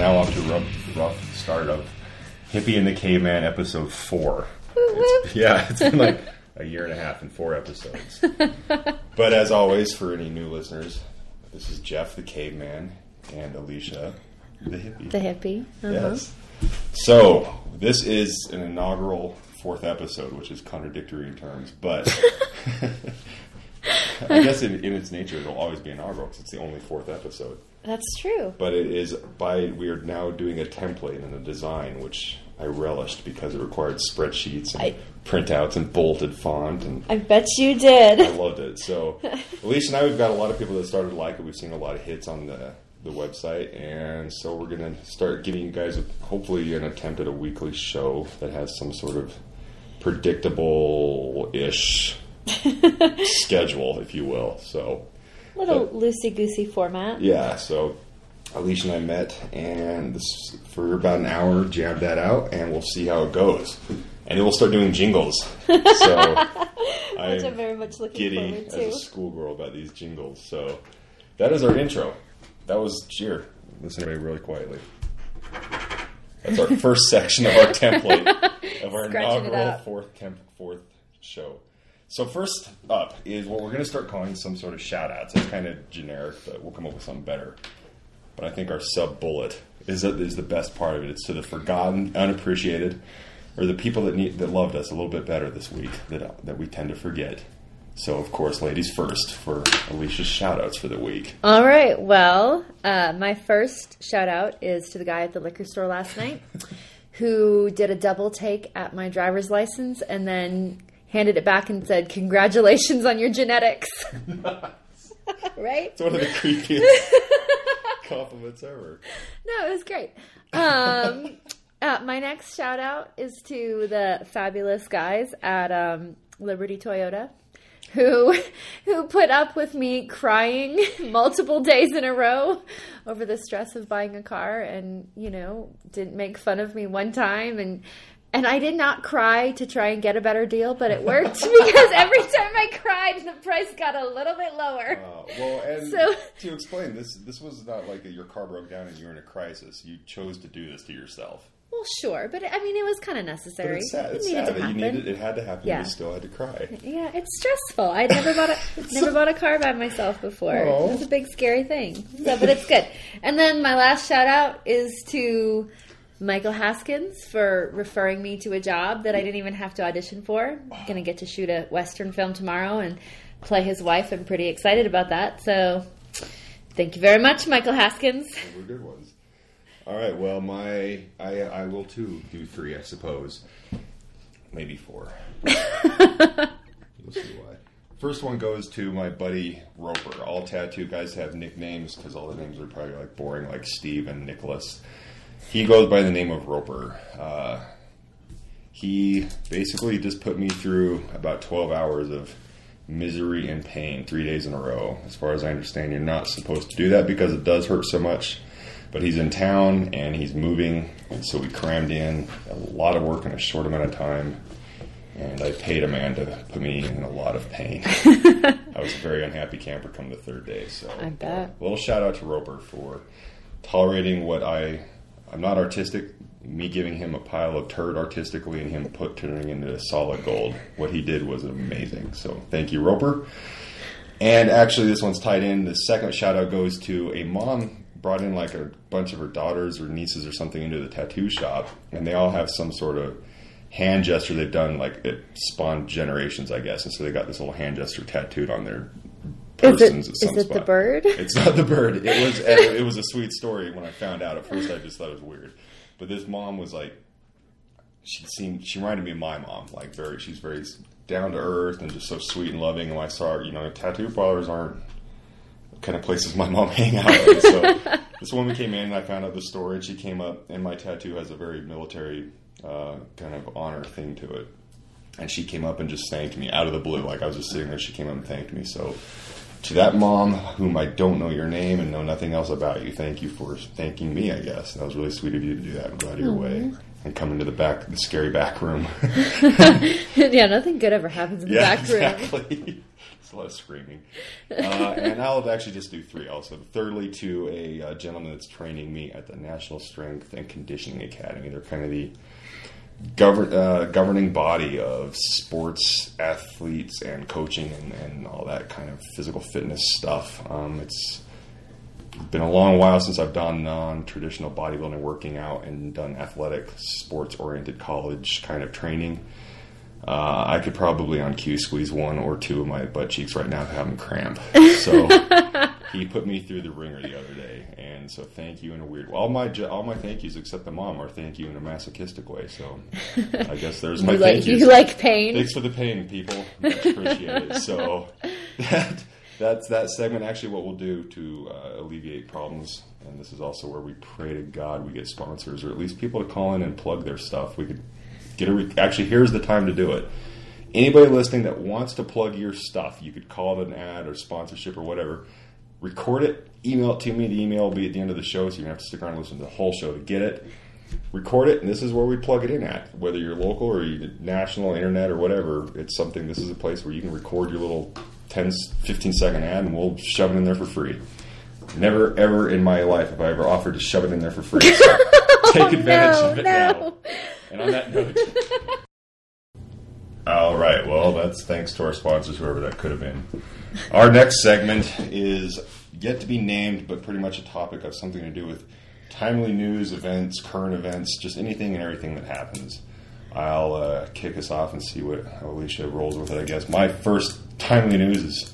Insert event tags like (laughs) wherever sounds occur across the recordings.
now off to rough, rough start of Hippie and the Caveman episode four. It's- (laughs) yeah, it's been like a year and a half and four episodes. (laughs) but as always, for any new listeners, this is Jeff the Caveman and Alicia the Hippie. The hippie. Uh-huh. Yes. So this is an inaugural fourth episode, which is contradictory in terms, but (laughs) I guess in, in its nature, it'll always be inaugural because it's the only fourth episode. That's true. But it is by we are now doing a template and a design which I relished because it required spreadsheets and I- printouts and bolted font and I bet you did. I loved it. So (laughs) Alicia and I, we've got a lot of people that started to like it. We've seen a lot of hits on the the website, and so we're gonna start giving you guys a, hopefully an attempt at a weekly show that has some sort of predictable ish (laughs) schedule, if you will. So Little loosey goosey format. yeah, so Alicia and I met, and this, for about an hour, jabbed that out, and we'll see how it goes. And then we'll start doing jingles. (laughs) So Which I'm I'm very much looking giddy forward to. as a schoolgirl about these jingles. So that is our intro. That was cheer. Listen to me really quietly. That's our (laughs) first section of our template of our Scratching inaugural fourth temp, fourth show. So first up is what we're going to start calling some sort of shout outs. It's kind of generic, but we'll come up with something better. But I think our sub bullet is is the best part of it. It's to the forgotten, unappreciated, or the people that need that loved us a little bit better this week that that we tend to forget. So of course, ladies first for Alicia's shout outs for the week. All right. Well, uh, my first shout out is to the guy at the liquor store last night (laughs) who did a double take at my driver's license and then handed it back and said, Congratulations on your genetics. (laughs) right? It's one of the creepiest (laughs) compliments ever. No, it was great. Um, (laughs) uh, my next shout out is to the fabulous guys at um, Liberty Toyota who who put up with me crying multiple days in a row over the stress of buying a car and you know didn't make fun of me one time and and I did not cry to try and get a better deal, but it worked (laughs) because every time I cried, the price got a little bit lower. Uh, well, and So- to explain this, this was not like your car broke down and you were in a crisis. You chose to do this to yourself. Well, sure, but I mean, it was kind of But necessary. it's sad. It It's sad that you needed it had to happen. Yeah. You still had to cry. Yeah, it's stressful. I'd never bought a (laughs) never bought a car by myself before. Aw. It was a big scary thing. So, but it's good. And then my last shout out is to Michael Haskins for referring me to a job that I didn't even have to audition for. I'm gonna get to shoot a western film tomorrow and play his wife. I'm pretty excited about that. So, thank you very much, Michael Haskins. Were good ones. All right. Well, my I I will too do three, I suppose. Maybe four. We'll see why. First one goes to my buddy Roper. All tattoo guys have nicknames because all the names are probably like boring, like Steve and Nicholas. He goes by the name of Roper. Uh, he basically just put me through about 12 hours of misery and pain three days in a row. As far as I understand, you're not supposed to do that because it does hurt so much. But he's in town and he's moving, and so we crammed in a lot of work in a short amount of time. And I paid a man to put me in a lot of pain. (laughs) I was a very unhappy camper come the third day. So I bet. a little shout out to Roper for tolerating what I I'm not artistic. Me giving him a pile of turd artistically and him put turning into solid gold. What he did was amazing. So thank you, Roper. And actually, this one's tied in. The second shout out goes to a mom brought in like a bunch of her daughters or nieces or something into the tattoo shop, and they all have some sort of hand gesture they've done. Like it spawned generations, I guess, and so they got this little hand gesture tattooed on their Is it, persons at is it the bird? (laughs) It's not the bird. It was it was a sweet story when I found out. At first, I just thought it was weird, but this mom was like, she seemed she reminded me of my mom. Like very, she's very down to earth and just so sweet and loving. And I saw her, you know, tattoo parlors aren't kind of places my mom (laughs) hang out. And so this woman came in and I found out the story. And she came up, and my tattoo has a very military uh, kind of honor thing to it. And she came up and just thanked me out of the blue. Like I was just sitting there, she came up and thanked me. So to that mom, whom I don't know your name and know nothing else about you, thank you for thanking me. I guess that was really sweet of you to do that. I'm glad you're away and come into the back, the scary back room. (laughs) yeah, nothing good ever happens in the yeah, back room. exactly. (laughs) It's a lot of screaming. Uh, and I'll actually just do three also. Thirdly, to a uh, gentleman that's training me at the National Strength and Conditioning Academy. They're kind of the govern, uh, governing body of sports athletes and coaching and, and all that kind of physical fitness stuff. Um, it's been a long while since I've done non-traditional bodybuilding, working out, and done athletic, sports-oriented college kind of training. Uh, I could probably on cue squeeze one or two of my butt cheeks right now I have them cramp. (laughs) So he put me through the ringer the other day, and so thank you in a weird. All my all my thank yous except the mom are thank you in a masochistic way. So I guess (laughs) there's my you thank like yous. you like pain. Thanks for the pain, people. Much appreciated. (laughs) so that that's that segment. Actually, what we'll do to uh, alleviate problems, and this is also where we pray to God we get sponsors or at least people to call in and plug their stuff. We could get a re- actually. Here's the time to do it. Anybody listening that wants to plug your stuff, you could call it an ad or sponsorship or whatever. Record it, email it to me. The email will be at the end of the show, so you have to stick around and listen to the whole show to get it record it, and this is where we plug it in at. Whether you're local or you're national, internet, or whatever, it's something. This is a place where you can record your little 10, 15 second ad, and we'll shove it in there for free. Never, ever in my life have I ever offered to shove it in there for free. (laughs) So take oh, advantage no, of it no. now. And on that note. (laughs) All right. Well, that's thanks to our sponsors, whoever that could have been. Our next segment is yet to be named, but pretty much a topic of something to do with timely news, events, current events, just anything and everything that happens. I'll uh, kick us off and see what how Alicia rolls with it. I guess my first timely news is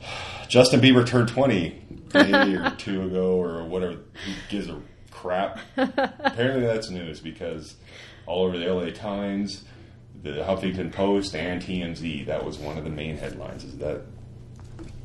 (sighs) Justin Bieber turned twenty a day or (laughs) two ago or whatever. Who gives a crap? (laughs) Apparently, that's news because all over the LA Times, the Huffington Post, and TMZ, that was one of the main headlines. Is that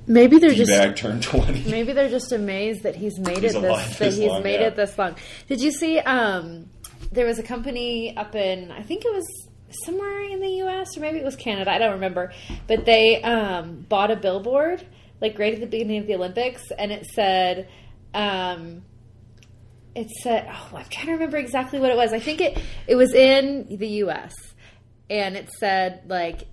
Maybe they're just D-bag turned twenty? maybe they're just amazed that he's made He's it this that he's long, made yeah. it this long. Did you see? Um, there was a company up in I think it was somewhere in the U.S. or maybe it was Canada. I don't remember, but they um, bought a billboard like right at the beginning of the Olympics, and it said. Um, it said, "Oh, I'm trying to remember exactly what it was. I think it it was in the U.S. and it said like,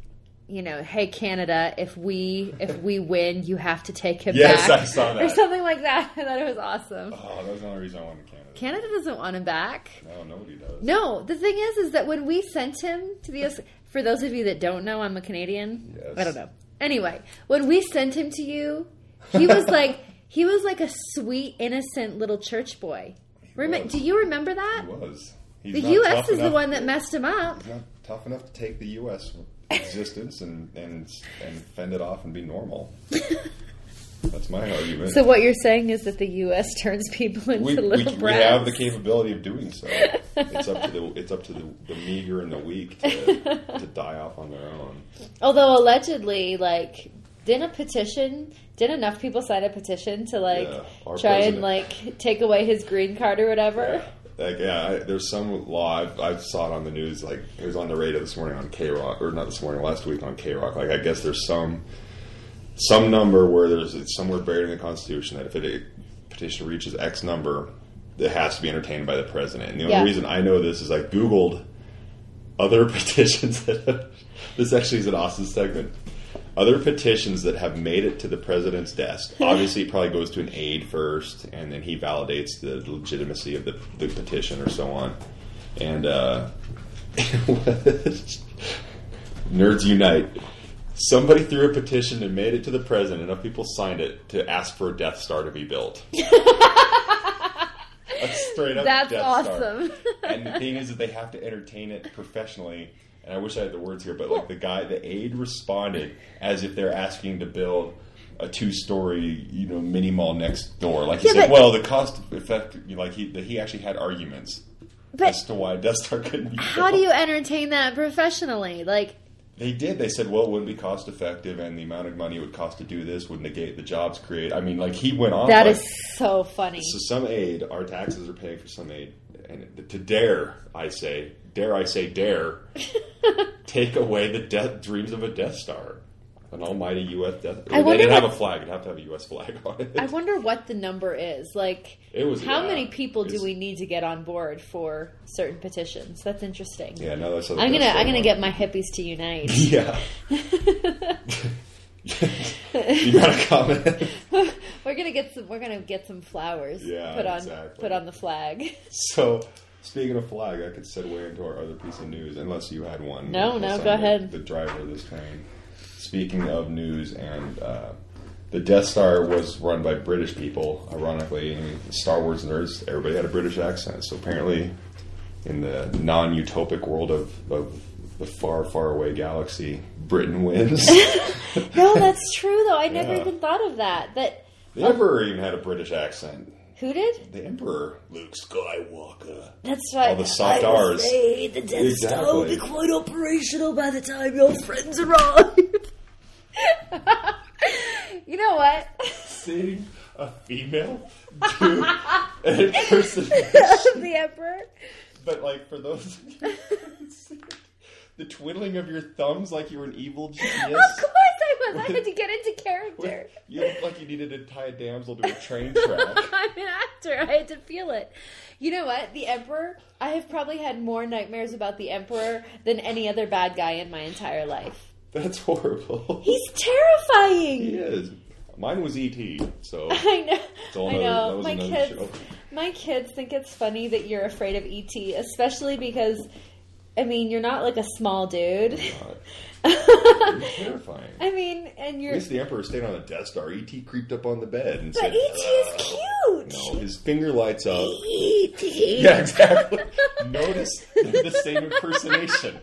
you know, hey Canada, if we if we win, you have to take him Yes, back, I saw or something like that. (laughs) I thought it was awesome. Oh, that was the only reason I wanted to Canada. Canada doesn't want him back. No, nobody does. No, the thing is, is that when we sent him to the US, for those of you that don't know, I'm a Canadian. Yes. I don't know. Anyway, when we sent him to you, he was like he was like a sweet, innocent little church boy. Rem- was. do you remember that? He was. He's The U.S. tough is the one that messed him up. He's not tough enough to take the U.S. existence and, and and fend it off and be normal. (laughs) That's my argument. So what you're saying is that the U.S. turns people into we, we, little we brats. have the capability of doing so. It's up to the it's up to the, the meager and the weak to, to die off on their own. (laughs) Although allegedly, like, didn't a petition? Didn't enough people sign a petition to like Yeah, try and like take away his green card or whatever? Yeah. Like yeah, I, there's some law I've, I saw it on the news. Like it was on the radio this morning on K Rock, or not this morning, last week on K Rock. Like I guess there's some some number where there's it's somewhere buried in the Constitution that if it, a petition reaches X number, it has to be entertained by the president. And the only Yeah. reason I know this is I googled other (laughs) petitions that have, this actually is an awesome segment. Other petitions that have made it to the president's desk. (laughs) Obviously, it probably goes to an aide first, and then he validates the legitimacy of the, the petition or so on. And uh, (laughs) nerds unite. Somebody threw a petition and made it to the president. Enough people signed it to ask for a Death Star to be built. (laughs) Straight up That's Death Star. awesome. and the thing is that they have to entertain it professionally. And I wish I had the words here, but like the guy, the aide responded as if they're asking to build a two-story, you know, mini mall next door. Like he Yeah, said, well, the cost effect, you know, like he, he actually had arguments But as to why Death Star couldn't be. how do you entertain that professionally? Like, They did. They said, well, it wouldn't be cost effective, and the amount of money it would cost to do this would negate the jobs created. I mean, like he went on. that like, is so funny. So some aid, our taxes are paying for some aid, and to dare, I say, dare I say, dare, (laughs) take away the death dreams of a Death Star, an almighty U.S. Death. I they didn't have a flag; it'd have to have a U.S. flag on it. I wonder what the number is. Like, It was- how yeah, many people do we need to get on board for certain petitions? That's interesting. yeah, no, that's. I'm gonna I'm gonna get my hippies to unite. (laughs) Yeah. you got a comment? (laughs) we're gonna get some. We're gonna get some flowers. Yeah, put on exactly. put on the flag. so, speaking of flag, I could segue into our other piece of news, unless you had one. No, no, go the- ahead. The driver of this train. Speaking of news and. Uh, the Death Star was run by British people, ironically. and Star Wars nerds, everybody had a British accent. So apparently, in the non-utopic world of, of the far, far away galaxy, Britain wins. (laughs) no, that's true though. I never Yeah. even thought of that. That the Emperor even had a British accent. Who did? The Emperor, Luke Skywalker. That's right. All the soft I Rs. the Death Star will be quite operational by the time your friends arrive. (laughs) you know what? Seeing a female do (laughs) an impersonation, (laughs) the Emperor. but like for those the twiddling of your thumbs like you were an evil (laughs) genius. Of course I was. I had to get into character. You looked like you needed to tie a damsel to a train (laughs) track. I'm an actor. I had to feel it. You know what? The Emperor. I have probably had more nightmares about the Emperor than any other bad guy in my entire life. That's horrible. He's terrifying. He is. Mine was E.T., so (laughs) I know. I know. was My kids. show. My kids think it's funny that you're afraid of ET, especially because, I mean, you're not like a small dude. (laughs) Terrifying. I mean, and you're. At least the Emperor stayed on the Death Star. E.T. creeped up on the bed and But said, ET is uh, cute. No, his finger lights up. ET. (laughs) Yeah, exactly. Notice the same impersonation.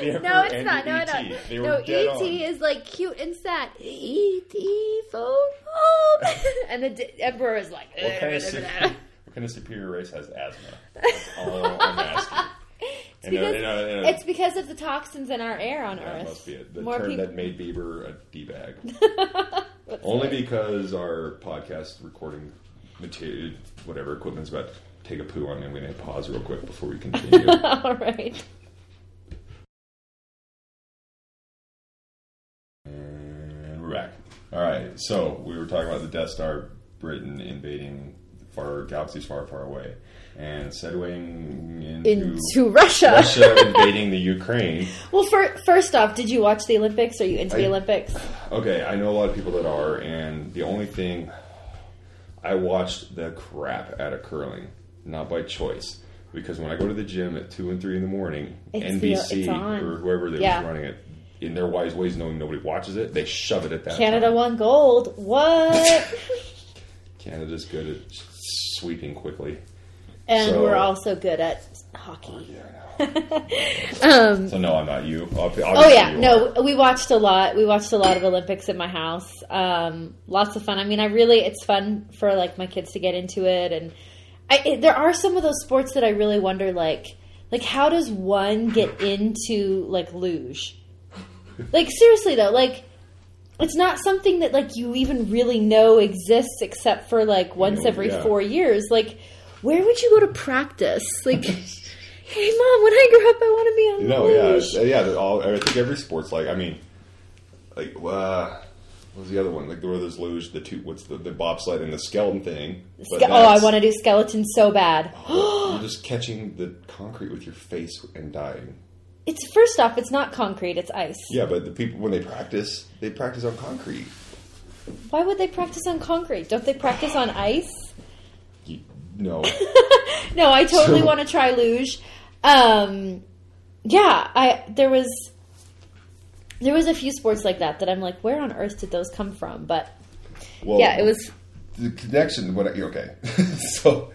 The No, it's not. No, ET. no. No, ET on. is like cute and sad. ET phone home. (laughs) and the d- Emperor is like. What kind, of su- what kind of superior race has asthma? That's all I'm asking. It's And, uh, because, and, uh, and, uh, it's because of the toxins in our air on that Earth. must be it. The More term people. that made Bieber a d-bag. (laughs) Only right. because our podcast recording material, whatever equipment's about to take a poo on me. I'm going to pause real quick before we continue. (laughs) All right. and we're back. All right, so we were talking about the Death Star, Britain invading far galaxies far, far away, and segueing into, Into Russia. Russia invading the Ukraine. (laughs) Well, fir- first off, did you watch the Olympics? Are you into the Olympics? Okay, I know a lot of people that are, and the only thing I watched the crap out of curling, not by choice, because when I go to the gym at two and three in the morning, It's NBC on. or whoever they Yeah. was running it, in their wise ways, knowing nobody watches it, they shove it at that. Canada time. won gold. What? (laughs) Canada's good at sweeping quickly. And So- we're also good at hockey. Yeah, (laughs) Um, So no, I'm not you. Obvi- Oh yeah, you no, are. we watched a lot. We watched a lot of Olympics at my house. Um, lots of fun. I mean, I really, it's fun for like my kids to get into it, and I, it, there are some of those sports that I really wonder, like, like how does one get into like luge? Like seriously though, like it's not something that like you even really know exists except for like once know, every yeah. four years. Like, where would you go to practice? Like, hey mom, when I grow up, I want to be on No, yeah, yeah. All I think every sport's like. I mean, like uh, what was the other one? Like there was luge, the two. What's the the bobsled and the skeleton thing? Ske- oh, I want to do skeletons so bad. (gasps) You're just catching the concrete with your face and dying. It's first off, it's not concrete; it's ice. Yeah, but the people when they practice, they practice on concrete. Why would they practice on concrete? Don't they practice on ice? No, (laughs) No, I totally So- want to try luge. Um, yeah, I there was there was a few sports like that that I'm like, where on earth did those come from? But well, yeah, it was the connection. What? I- Okay, (laughs) so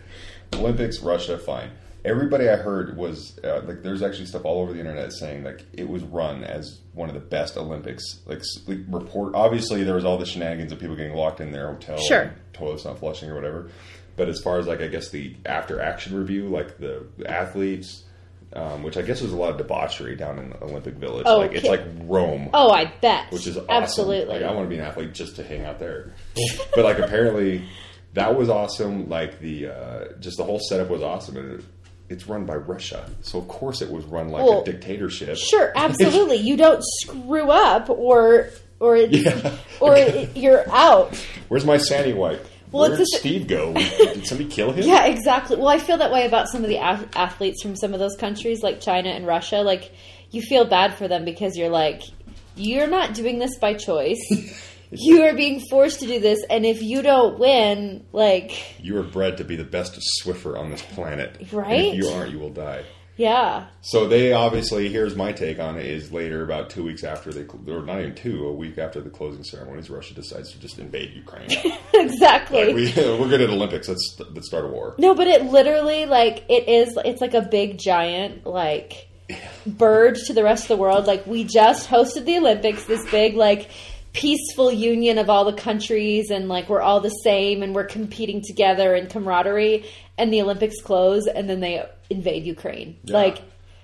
Olympics, Russia, fine. Everybody I heard was uh, like, there's actually stuff all over the internet saying like it was run as one of the best Olympics. Like, like report. Obviously, there was all the shenanigans of people getting locked in their hotel, Sure. toilets not flushing or whatever. But as far as like I guess the after action review, like the athletes. Um, which I guess was a lot of debauchery down in Olympic Village. Oh, like it's like Rome oh, I bet, which is awesome. absolutely. Like I want to be an athlete just to hang out there. but like apparently that was awesome. Like the uh, just the whole setup was awesome, and it, it's run by Russia, so of course it was run like Well, a dictatorship. Sure, (laughs) absolutely. you don't screw up, or or Yeah. or it, you're out. Where's my sandy wipe? Well, Where did Steve go? (laughs) Did somebody kill him? Yeah, exactly. Well, I feel that way about some of the ath- athletes from some of those countries, like China and Russia. Like, you feel bad for them because you're like, you're not doing this by choice. (laughs) you are being forced to do this, and if you don't win, like, You are bred to be the best Swiffer on this planet. And Right? if you aren't, you will die. Yeah, So they obviously, here's my take on it, is later, about two weeks after they, or not even two, a week after the closing ceremonies, Russia decides to just invade Ukraine. (laughs) exactly. we, (laughs) we're good at Olympics. Let's, let's start a war. No, but it literally like it is. It's like a big giant like bird to the rest of the world. Like we just hosted the Olympics, this big like peaceful union of all the countries, and like we're all the same, and we're competing together in camaraderie. And the Olympics close, and then they invade Ukraine. Yeah. Like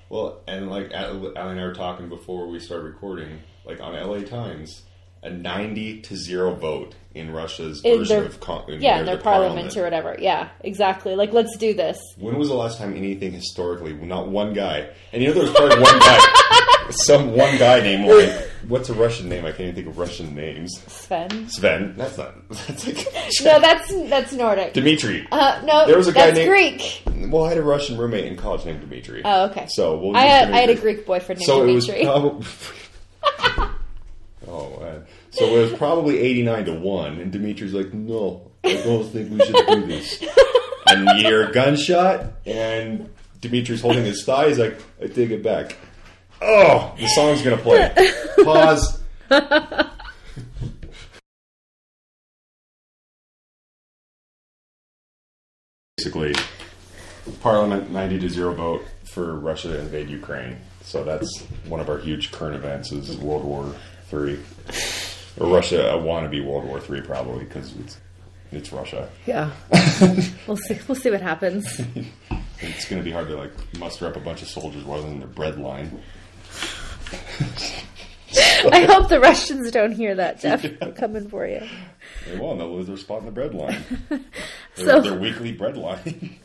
well, and like Allie and I were talking before we started recording, like on LA Times, a 90 to 0 vote in Russia's In version their- of con- yeah, in their parliament, parliament. or whatever. Yeah, exactly. Like let's do this. When was the last time anything historically, not one guy, and you know there was probably one guy, (laughs) some one guy named like, what's a Russian name? I can't even think of Russian names. Sven. Sven. That's not. (laughs) That's like No, that's that's Nordic. Dimitri. Uh, no, There was a guy that's named- Greek. well, I had a Russian roommate in college named Dimitri. Oh, okay. So we'll I had I had a Greek boyfriend named So it was Dimitri. (laughs) oh man. So it was probably eighty-nine to one, and Dimitri's like, "No, I don't think we should do this." (laughs) and you hear a gunshot, and Dimitri's holding his thigh. He's like, "I take it back." Oh, the song's gonna play. (laughs) Pause. Basically, Parliament 90 to 0 vote for Russia to invade Ukraine. So that's one of our huge current events is World War Three, or Russia a wannabe World War Three probably because it's it's Russia. Yeah. (laughs) we'll see. We'll see what happens. It's going to be hard to like muster up a bunch of soldiers rather than their bread line. (laughs) I hope the Russians don't hear that, Jeff. (laughs) We're coming for you. They won't. They'll lose their spot in the bread line. Their, So- their weekly bread line.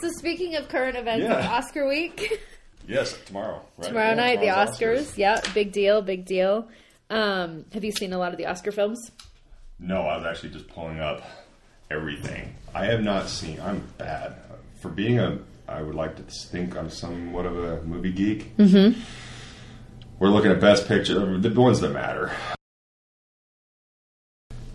So, speaking of current events, Yeah. Oscar week yes, tomorrow. Right? tomorrow Yeah, night, the tomorrow's Oscars. Yeah, big deal, big deal. Um, have you seen a lot of the Oscar films? No, I was actually just pulling up everything. I have not seen. I'm bad for being a. I would like to think I'm somewhat of a movie geek. Mm-hmm. We're looking at best picture, the ones that matter.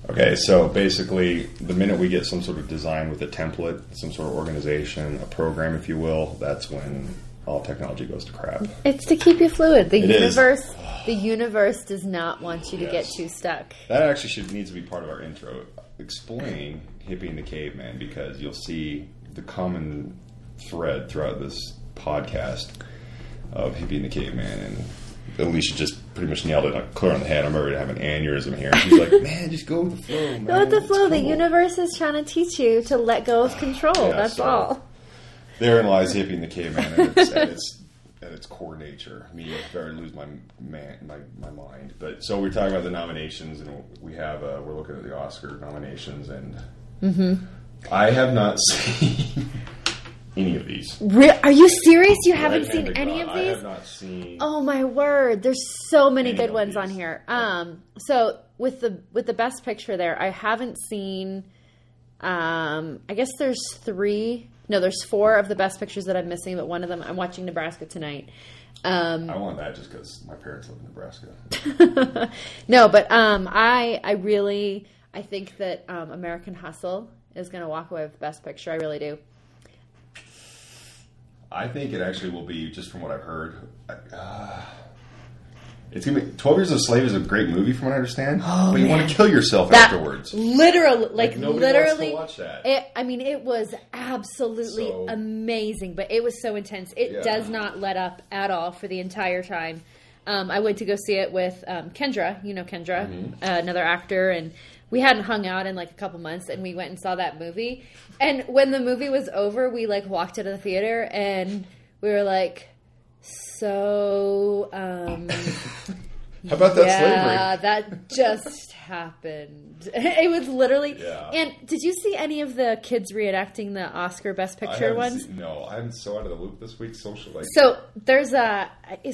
Okay, so basically, the minute we get some sort of design with a template, some sort of organization, a program, if you will, that's when all technology goes to crap. It's to keep you fluid. The It is. universe, the universe does not want you to get too stuck. That actually should needs to be part of our intro. Explain hippie and the caveman because you'll see the common thread throughout this podcast of hippie and the caveman, and Alicia just pretty much nailed it like, clear on the head. I'm already having an aneurysm here. And she's like, (laughs) "Man, just go with the flow, man. Go with the It's flow. The cool." universe is trying to teach you to let go of control. Yeah, That's so- all. Therein lies hippie and the caveman at its, at its at its core nature. Me very lose my man my, my mind. But so we're talking about the nominations, and we have uh, we're looking at the Oscar nominations, and Mm-hmm. I have not (laughs) seen any of these. Re- Are you serious? You haven't seen any God, of I these? have not seen. Oh my word! There's so many good ones on here. Um, so with the with the best picture there, I haven't seen. Um, I guess there's three. No, there's four of the best pictures that I'm missing, but one of them I'm watching Nebraska tonight. Um, I want that just because my parents live in Nebraska. (laughs) no, but um, I I really I think that um, American Hustle is going to walk away with the best picture. I really do. I think it actually will be just from what I've heard. Uh, it's gonna be Twelve Years a Slave is a great movie from what I understand, but you want to kill yourself Oh, That afterwards. literally, like, nobody literally, wants to watch that. It, I mean, it was absolutely So- amazing, but it was so intense. It Yeah. does not let up at all for the entire time. Um, I went to go see it with um, Kendra. You know Kendra, Mm-hmm. uh, another actor, and we hadn't hung out in like a couple months, and we went and saw that movie. And when the movie was over, we like walked out of the theater, and we were like, "So." Um, (laughs) How about that yeah, slavery? that just (laughs) happened. (laughs) It was literally. Yeah. And did you see any of the kids reenacting the Oscar Best Picture ones? seen- no, I'm so out of the loop this week. socially. So there's a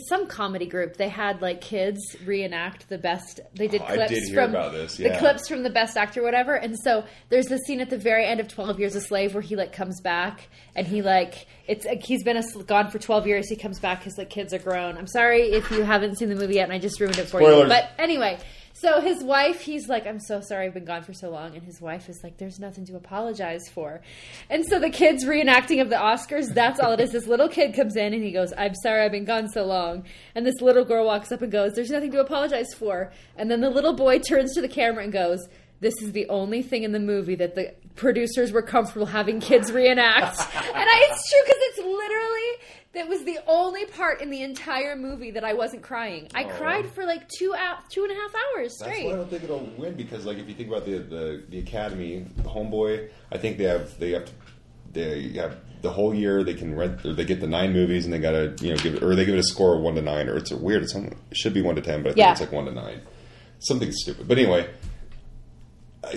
some comedy group. They had like kids reenact the best. They did Oh, clips did from this, the clips from the best actor, whatever. And so there's the scene at the very end of Twelve Years a Slave where he like comes back and he like it's uh, he's been a, gone for twelve years. He comes back. His like kids are grown. I'm sorry if you haven't seen the movie yet, and I just ruined ruined it for you. But anyway, so his wife, he's like, I'm so sorry I've been gone for so long. And his wife is like, there's nothing to apologize for. And so the kid's reenacting of the Oscars, that's all it is. This little kid comes in and he goes, I'm sorry I've been gone so long. And this little girl walks up and goes, There's nothing to apologize for. And then the little boy turns to the camera and goes, this is the only thing in the movie that the producers were comfortable having kids reenact. (laughs) and I, it's true because it's literally that was the only part in the entire movie that I wasn't crying. I Oh. cried for like two out two and a half hours That's straight. why I don't think it'll win because, like, if you think about the the, the Academy, Homeboy, I think they have they have to, they have the whole year they can rent or they get the nine movies and they gotta you know give it or they give it a score of one to nine or it's weird. It's it should be one to ten, but I think Yeah. it's like one to nine. Something stupid. But anyway.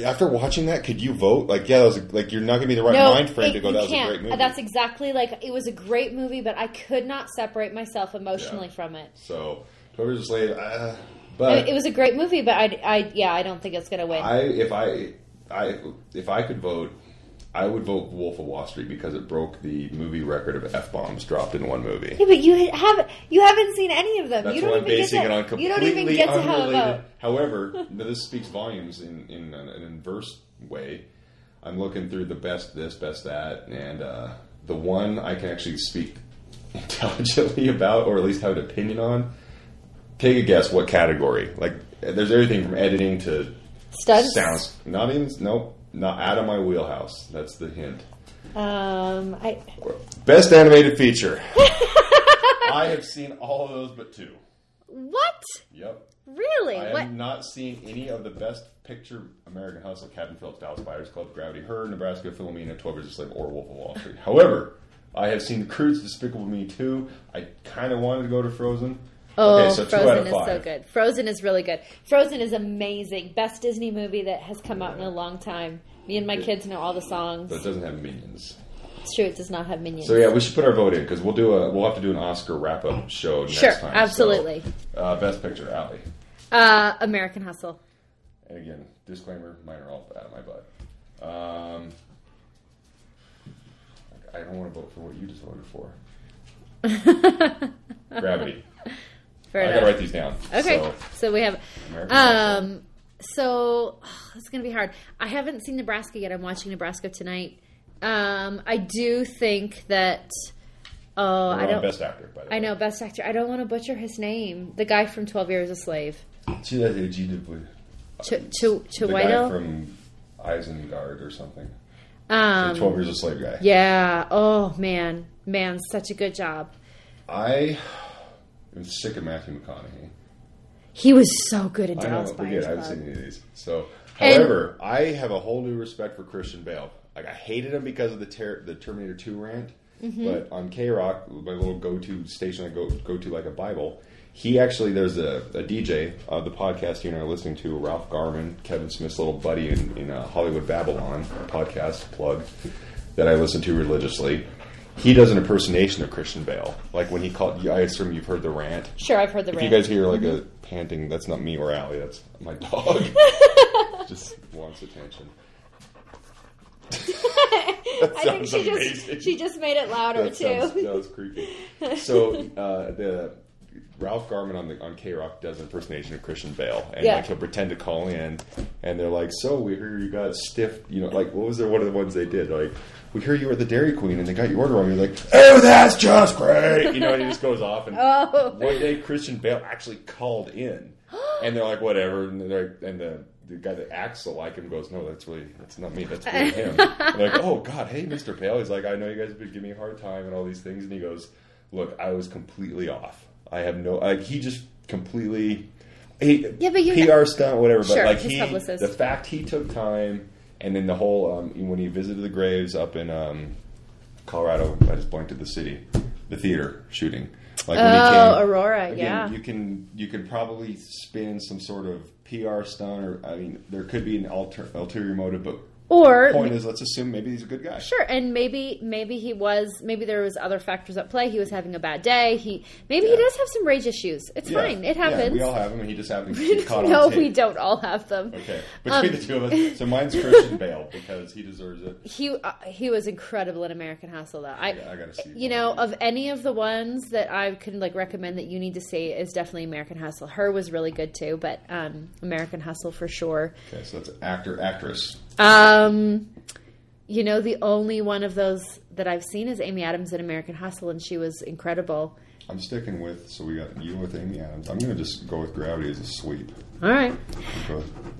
After watching that, could you vote? Like, yeah, that was like you're not gonna be the right no, mind frame it- to go. That was a can't. great movie. That's exactly like it was a great movie, but I could not separate myself emotionally Yeah. from it. so, Twelve Years a Slave. Uh, but mean, it was a great movie, but I, I, yeah, I don't think it's gonna win. I if I I if I could vote, I would vote Wolf of Wall Street because it broke the movie record of f bombs dropped in one movie. yeah, but you haven't you haven't seen any of them. That's you don't why I'm even basing get it on You completely don't even get to have unrelated. However, (laughs) this speaks volumes in in an, an inverse way. I'm looking through the best this, best that, and uh, the one I can actually speak (laughs) intelligently about, or at least have an opinion on. Take a guess what category? Like, there's everything from editing to Stunts. sounds. Not even nope, not out of my wheelhouse. That's the hint. Um, I Best animated feature. (laughs) I have seen all of those but two. what? Yep. Really? I what? have not seen any of the best picture American Hustle, Captain Phillips, Dallas Buyers Club, Gravity, Her, Nebraska, Philomena, 12 Years a Slave, or Wolf of Wall Street. However, I have seen The Croods, Despicable Me 2. I kind of wanted to go to Frozen. Oh, okay, so Frozen is so good. Frozen is really good. Frozen is amazing. Best Disney movie that has come out in a long time. Me and my kids know all the songs. But it doesn't have minions. It's true. It does not have minions. So yeah, we should put our vote in because we'll do a we'll have to do an Oscar wrap up show next Sure, time. absolutely. So, uh, best picture, Alley. Uh, American Hustle. And again, disclaimer: mine are all out of my butt. Um, I don't want to vote for what you just voted for. (laughs) Gravity. Fair I gotta write these down. Okay, So, so, we have. American Um, so (sighs) it's gonna be hard. I haven't seen Nebraska yet. I'm watching Nebraska tonight. Um, I do think that. Oh, I don't. Best actor, by the way. I know best actor. I don't want to butcher his name. The guy from Twelve Years a Slave. See that G did with Ch- Ch- the from Isengard or something. Um, Twelve Years a Slave guy. Yeah. Oh man, man, such a good job. I am sick of Matthew McConaughey. He was so good in I know, Dallas. Buyers I haven't seen any of these. So, And- however, I have a whole new respect for Christian Bale. Like I hated him because of the ter- the Terminator Two rant, Mm-hmm. but on K Rock, my little go to station, I go go to like a Bible. He actually, there's a, a DJ, of the podcast you and I are listening to, Ralph Garman, Kevin Smith's little buddy in, in uh, Hollywood Babylon podcast plug that I listen to religiously. He does an impersonation of Christian Bale, like when he called. I assume you've heard the rant. Sure, I've heard the If rant. you guys hear like a panting, that's not me or Allie. That's my (laughs) dog. (laughs) just wants attention. (laughs) I think she amazing. just she just made it louder That too. sounds, that was creepy. So uh, the Ralph Garman on the on K Rock does an impersonation of Christian Bale, and Yeah. like he'll pretend to call in, and they're like, "So we hear you got stiff, you know, like what was there? One of the ones they did, like." We hear you were the Dairy Queen and they got your order wrong. You're like, oh, that's just great. You know, and he just goes off. And (laughs) Oh. one day, Christian Bale actually called in, (gasps) and they're like, whatever. And they're and the the guy that acts like him goes, no, that's really that's not me. That's really him. (laughs) Like, oh God, hey, Mr. Bale. He's like, I know you guys have been giving me a hard time and all these things. And he goes, look, I was completely off. I have no like he just completely. He, Yeah, but you- PR stunt, whatever. Sure, but like his he, publicist. the fact he took time, and then the whole um, when he visited the graves up in um, Colorado, I just blanked at the city, the theater shooting. Like when he Oh, came, Aurora, again, yeah. You can you can probably spin some sort of PR stunt, or I mean, there could be an alter, ulterior motive, but Or Point is, let's assume maybe he's a good guy. Sure, and maybe maybe he was maybe there was other factors at play. He was having a bad day. He maybe he does have some rage issues. It's Yeah. fine. It Yeah, happens. we all have and he just happened to (laughs) get caught no, we don't all have them. Okay, Um, between the two of us, so mine's Christian (laughs) Bale because he deserves it. He uh, he was incredible in American Hustle though. I Yeah, I gotta see. you know of any of the ones that I can like recommend that you need to see is definitely American Hustle. Her was really good too, but um, American Hustle for sure. Okay, so that's actor, actress. Um, you know, the only one of those that I've seen is Amy Adams in American Hustle, and she was incredible. I'm sticking with. So we got you with Amy Adams. I'm gonna just go with Gravity as a sweep. All right. Because we're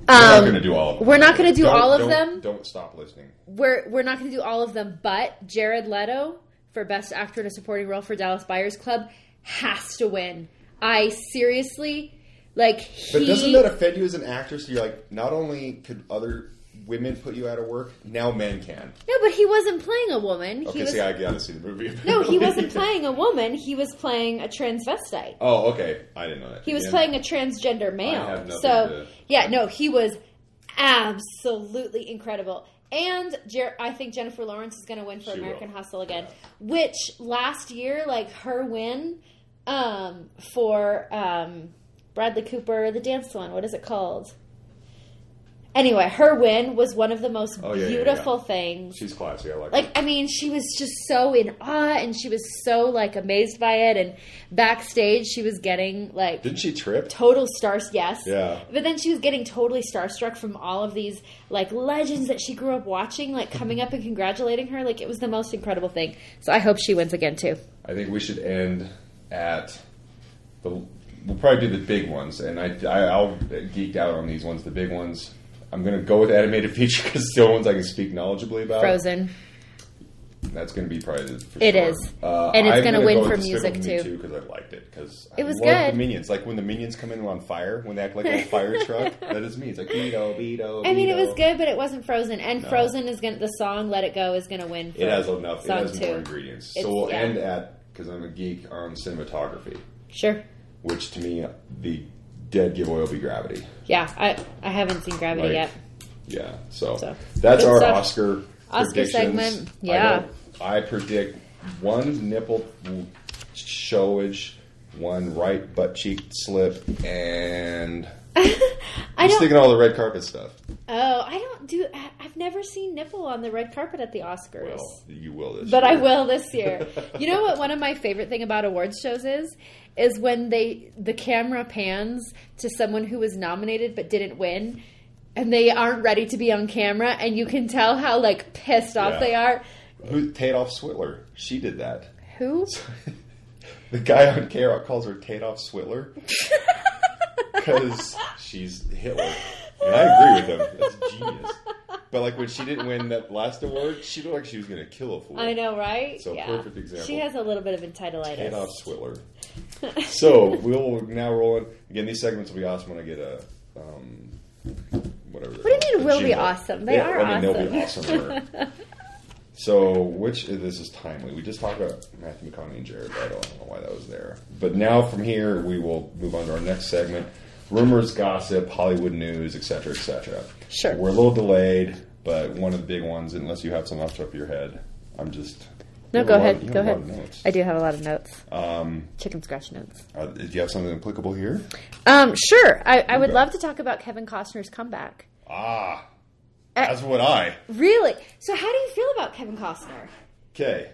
not Um, gonna do all of them. we're not gonna do Don't- all of them. Don't stop listening. We're we're not going to do all of them, but Jared Leto for Best Actor in a Supporting Role for Dallas Buyers Club has to win. I seriously like he. But doesn't that offend you as an actress? You're like, not only could other women put you out of work, now men can. no, but he wasn't playing a woman. Okay, he was, see, I gotta see the movie. (laughs) no, he wasn't (laughs) playing a woman. He was playing a transvestite. Oh, okay. I didn't know that. He was Yeah. playing a transgender male. So to- yeah, no, he was absolutely incredible. And Jer- I think Jennifer Lawrence is going to win for She American will. Hustle again. Which last year, like her win um, for um, Bradley Cooper, the dance one. What is it called? Anyway, her win was one of the most Oh, yeah, yeah, beautiful yeah. things She's classy. I like. like her. I mean, she was just so in awe, and she was so like amazed by it. And backstage, she was getting like Didn't she trip? total stars. Yes, Yeah. But then she was getting totally starstruck from all of these like legends that she grew up watching, like coming up and congratulating her. Like it was the most incredible thing. So I hope she wins again too. I think we should end at the. We'll probably do the big ones, and I, I I'll geek out on these ones. The big ones. I'm gonna go with animated (laughs) feature because it's the only ones I can speak knowledgeably about. Frozen. That's gonna be probably the, for It sure. is. Uh, And it's gonna gonna win go for music, too. because I liked it because It was good. The minions, like when the minions come in on fire, when they act like a fire (laughs) truck. That is me. It's like Beto, Beto. I mean, it was good, but it wasn't Frozen. And No. Frozen is gonna the song "Let It Go" is gonna win. For It has enough. It has more ingredients. It's- so we'll yeah. end at because I'm a geek on cinematography, Sure. which to me the dead giveaway will be Gravity. Yeah, I I haven't seen Gravity Like, yet. Yeah, so, So, that's good our stuff. Oscar Oscar predictions. segment, I yeah. don't- I, predict one nipple showage, one right butt cheek slip, and (laughs) I I'm don't. sticking all the red carpet stuff. Oh, I don't do. I've never seen nipple on the red carpet at the Oscars. Well, you will this, but I will this year. (laughs) you know what? One of my favorite thing about awards shows is is when they the camera pans to someone who was nominated but didn't win, and they aren't ready to be on camera, and you can tell how like pissed off Yeah. they are. Who Tadoff Switler? She did that. Who? (laughs) The guy on K calls her Tadoff Switler (laughs) because she's Hitler, and I agree with him. That's (laughs) genius. But like when she didn't win that last award, she looked like she was going to kill a fool. I know, right? So, perfect example. She has a little bit of entitleitis. Tadoff Switler. (laughs) so we'll now roll in. Again, these segments will be awesome when I get a um, whatever. What do you mean will be awesome? They are I mean, they'll be awesome. (laughs) so, which this is timely. We just talked about Matthew McConaughey and Jared Leto. I don't know why that was there. But now from here, we will move on to our next segment: rumors, gossip, Hollywood news, etc., etc. Sure. We're a little delayed, but one of the big ones. Unless you have something off the top of your head, I'm just. No, go ahead. Go have a lot ahead. I do have a lot of notes. Um, Chicken scratch notes. uh, do you have something applicable here? Um, sure. I, I would Okay. love to talk about Kevin Costner's comeback. Ah, Uh, that's what I. Really? So, how do you feel about Kevin Costner? Okay,